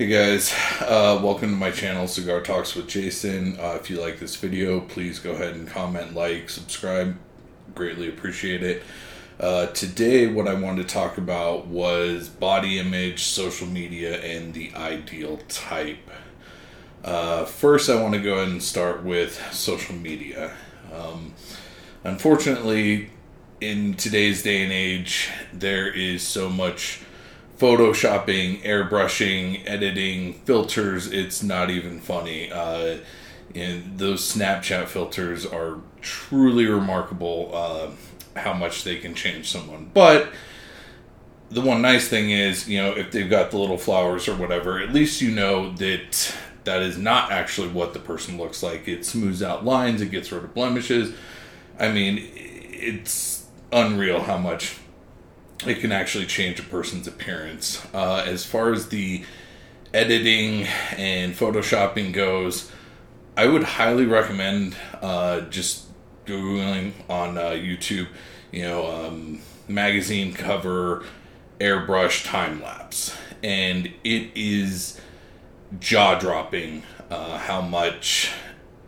Hey guys, uh, welcome to my channel, Cigar Talks with Jason. Uh, if you like this video, please go ahead and comment, like, subscribe. Greatly appreciate it. Uh, today, what I wanted to talk about was body image, social media, and the ideal type. Uh, first, I want to go ahead and start with social media. Um, unfortunately, in today's day and age, there is so much photoshopping, airbrushing, editing, filters. It's not even funny. Uh, and those Snapchat filters are truly remarkable. Uh, how much they can change someone, but the one nice thing is, you know, if they've got the little flowers or whatever, at least you know that that is not actually what the person looks like. It smooths out lines, it gets rid of blemishes. I mean, it's unreal how much it can actually change a person's appearance. Uh, as far as the editing and photoshopping goes, I would highly recommend uh, just googling on uh, YouTube, you know, um, magazine cover airbrush time lapse, and it is jaw dropping uh, how much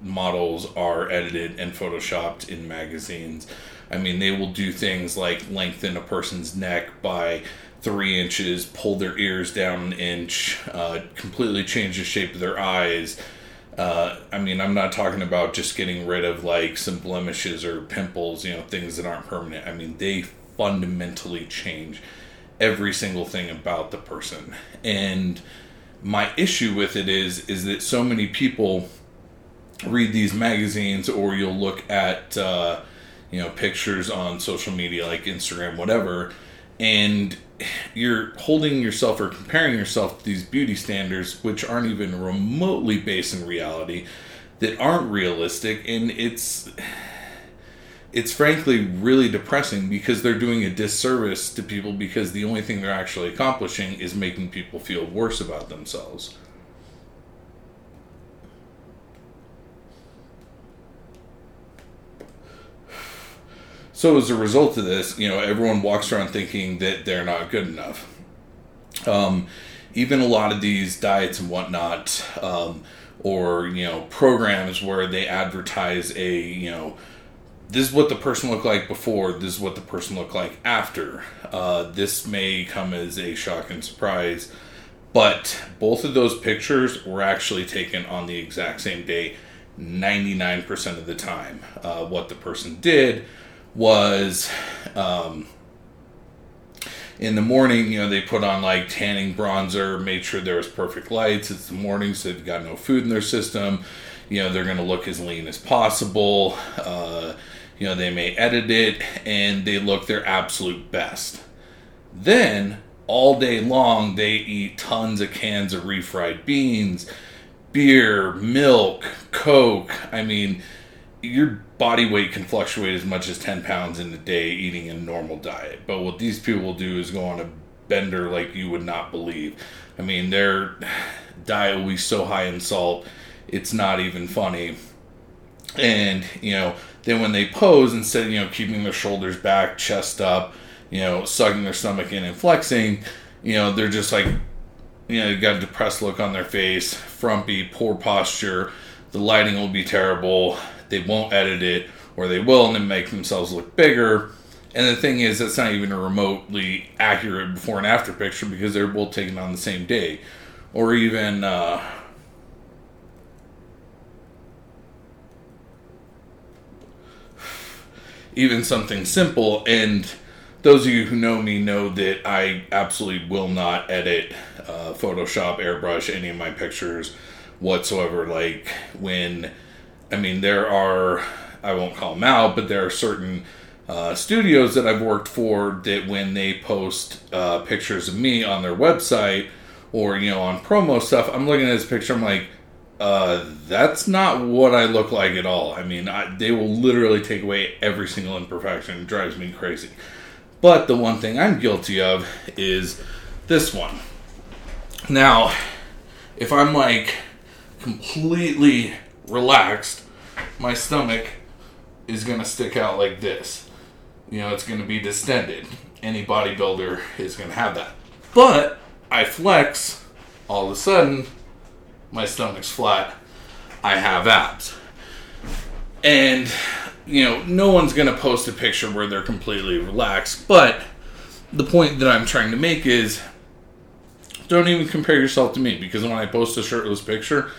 models are edited and photoshopped in magazines. I mean, they will do things like lengthen a person's neck by three inches, pull their ears down an inch, uh, completely change the shape of their eyes. Uh, I mean, I'm not talking about just getting rid of like some blemishes or pimples, you know, things that aren't permanent. I mean, they fundamentally change every single thing about the person. And my issue with it is is that so many people read these magazines or you'll look at uh, you know pictures on social media like Instagram whatever and you're holding yourself or comparing yourself to these beauty standards which aren't even remotely based in reality that aren't realistic and it's it's frankly really depressing because they're doing a disservice to people because the only thing they're actually accomplishing is making people feel worse about themselves. So as a result of this, you know, everyone walks around thinking that they're not good enough. Um, even a lot of these diets and whatnot, um, or you know, programs where they advertise a you know this is what the person looked like before, this is what the person looked like after. Uh, this may come as a shock and surprise, but both of those pictures were actually taken on the exact same day 99% of the time. Uh, what the person did was um, in the morning, you know, they put on like tanning bronzer, made sure there was perfect lights. It's the morning, so they've got no food in their system. You know, they're going to look as lean as possible. Uh, you know, they may edit it and they look their absolute best. Then, all day long, they eat tons of cans of refried beans, beer, milk, Coke. I mean, your body weight can fluctuate as much as 10 pounds in a day eating a normal diet. But what these people will do is go on a bender like you would not believe. I mean, their diet will be so high in salt, it's not even funny. And, you know, then when they pose, instead of, you know, keeping their shoulders back, chest up, you know, sucking their stomach in and flexing, you know, they're just like, you know, got a depressed look on their face, frumpy, poor posture. The lighting will be terrible. They won't edit it, or they will and then make themselves look bigger. And the thing is, that's not even a remotely accurate before and after picture because they're both taken on the same day. Or even, uh, even something simple. And those of you who know me know that I absolutely will not edit uh, Photoshop, airbrush any of my pictures whatsoever. Like when, I mean, there are, I won't call them out, but there are certain uh, studios that I've worked for that when they post uh, pictures of me on their website or, you know, on promo stuff, I'm looking at this picture, I'm like, uh, that's not what I look like at all. I mean, I, they will literally take away every single imperfection. It drives me crazy. But the one thing I'm guilty of is this one. Now, if I'm like completely relaxed, my stomach is going to stick out like this. You know, it's going to be distended. Any bodybuilder is going to have that. But I flex all of a sudden, my stomach's flat. I have abs. And, you know, no one's going to post a picture where they're completely relaxed. But the point that I'm trying to make is don't even compare yourself to me because when I post a shirtless picture,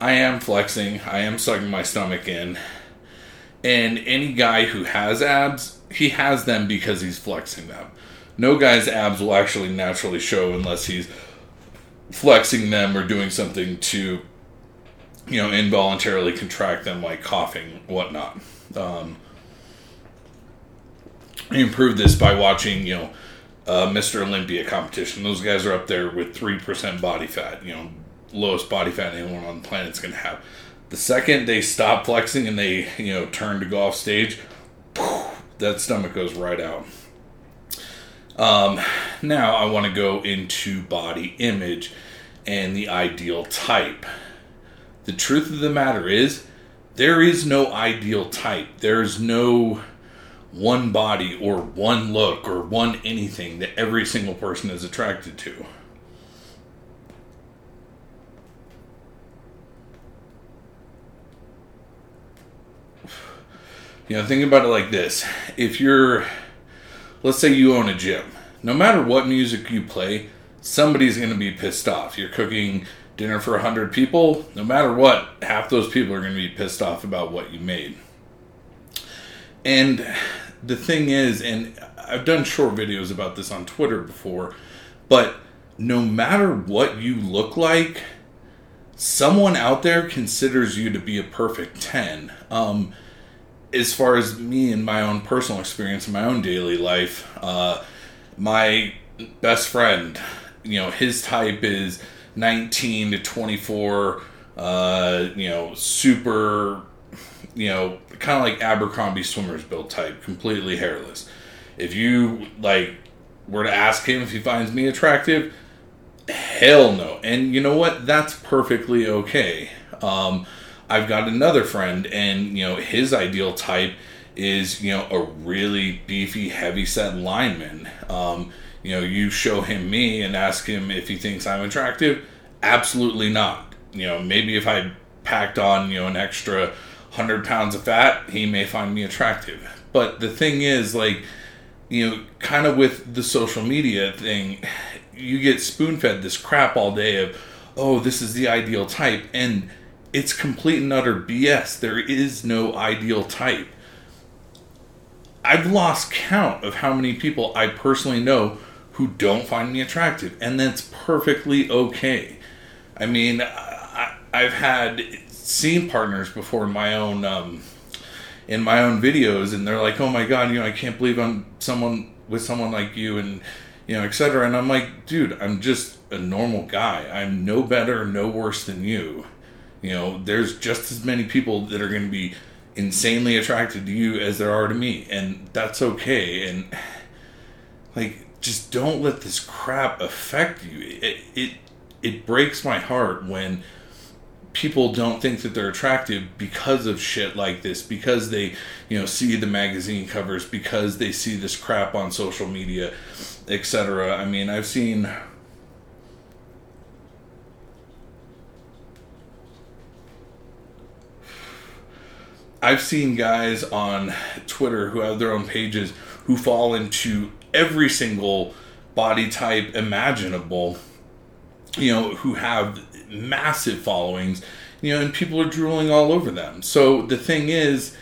I am flexing, I am sucking my stomach in. And any guy who has abs, he has them because he's flexing them. No guy's abs will actually naturally show unless he's flexing them or doing something to, you know, involuntarily contract them, like coughing, whatnot. Um, I improved this by watching, you know, uh, Mr. Olympia competition. Those guys are up there with 3% body fat, you know, lowest body fat anyone on the planet's going to have. The second they stop flexing and they, you know, turn to go off stage, that stomach goes right out. Um, now I want to go into body image and the ideal type. The truth of the matter is, there is no ideal type. There is no one body or one look or one anything that every single person is attracted to. You know, think about it like this. If you're let's say you own a gym. No matter what music you play, somebody's going to be pissed off. You're cooking dinner for 100 people, no matter what, half those people are going to be pissed off about what you made. And the thing is, and I've done short videos about this on Twitter before, but no matter what you look like, someone out there considers you to be a perfect 10. Um, as far as me and my own personal experience in my own daily life, uh, my best friend, you know, his type is 19 to 24, uh, you know, super, you know, kind of like Abercrombie swimmers build type, completely hairless. If you like were to ask him if he finds me attractive, hell no. And you know what? That's perfectly okay. Um, I've got another friend, and you know his ideal type is you know a really beefy, heavy set lineman. Um, you know, you show him me and ask him if he thinks I'm attractive. Absolutely not. You know, maybe if I packed on you know an extra hundred pounds of fat, he may find me attractive. But the thing is, like, you know, kind of with the social media thing, you get spoon fed this crap all day of, oh, this is the ideal type, and it's complete and utter BS. There is no ideal type. I've lost count of how many people I personally know who don't find me attractive, and that's perfectly okay. I mean, I, have had scene partners before in my own um, in my own videos, and they're like, "Oh my god, you know, I can't believe I'm someone with someone like you," and you know, etc. And I'm like, dude, I'm just a normal guy. I'm no better, no worse than you. You know, there's just as many people that are going to be insanely attracted to you as there are to me, and that's okay. And like, just don't let this crap affect you. It it it breaks my heart when people don't think that they're attractive because of shit like this because they you know see the magazine covers because they see this crap on social media etc i mean i've seen I've seen guys on Twitter who have their own pages who fall into every single body type imaginable, you know, who have massive followings, you know, and people are drooling all over them. So the thing is,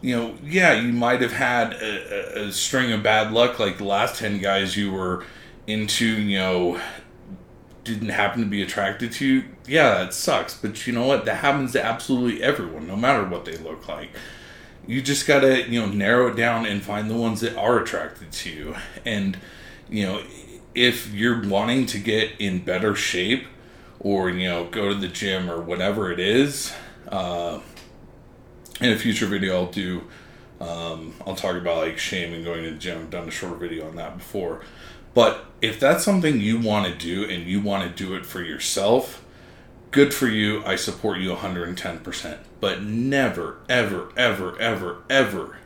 you know, yeah, you might have had a, a, string of bad luck like the last 10 guys you were into, you know, didn't happen to be attracted to you, yeah, that sucks. But you know what? That happens to absolutely everyone, no matter what they look like. You just gotta, you know, narrow it down and find the ones that are attracted to you. And, you know, if you're wanting to get in better shape or, you know, go to the gym or whatever it is, uh, in a future video, I'll do, um, I'll talk about like shame and going to the gym. I've done a short video on that before. But if that's something you want to do and you want to do it for yourself, good for you. I support you 110%. But never, ever, ever, ever, ever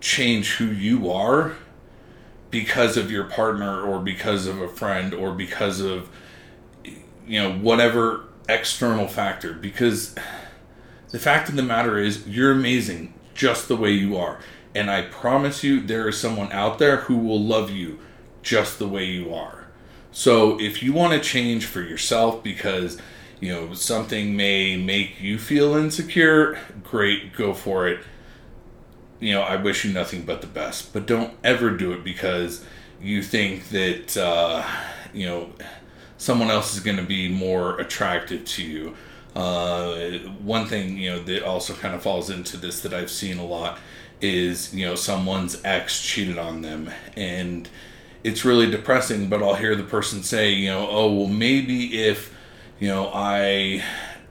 change who you are because of your partner or because of a friend or because of you know, whatever external factor. Because the fact of the matter is, you're amazing just the way you are. And I promise you, there is someone out there who will love you just the way you are. So if you want to change for yourself because you know something may make you feel insecure, great, go for it. You know, I wish you nothing but the best, but don't ever do it because you think that uh, you know someone else is going to be more attractive to you. Uh, one thing you know that also kind of falls into this that I've seen a lot is you know someone's ex cheated on them and it's really depressing, but I'll hear the person say, you know, oh, well, maybe if, you know, I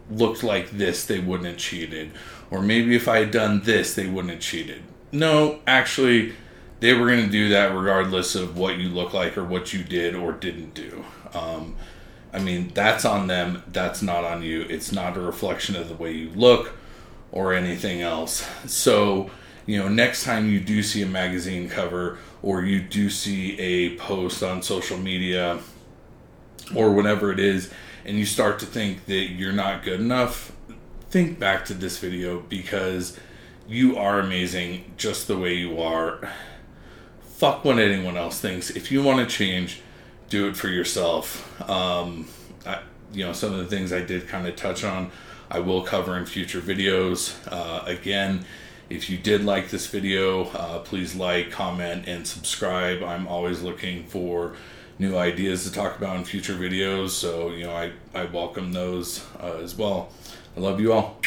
looked like this, they wouldn't have cheated. Or maybe if I had done this, they wouldn't have cheated. No, actually, they were going to do that regardless of what you look like or what you did or didn't do. Um, I mean, that's on them. That's not on you. It's not a reflection of the way you look or anything else. So, you know, next time you do see a magazine cover or you do see a post on social media or whatever it is, and you start to think that you're not good enough, think back to this video because you are amazing just the way you are. Fuck what anyone else thinks. If you want to change, do it for yourself. Um, I, you know, some of the things I did kind of touch on, I will cover in future videos. Uh, again, if you did like this video, uh, please like, comment, and subscribe. I'm always looking for new ideas to talk about in future videos, so you know I, I welcome those uh, as well. I love you all.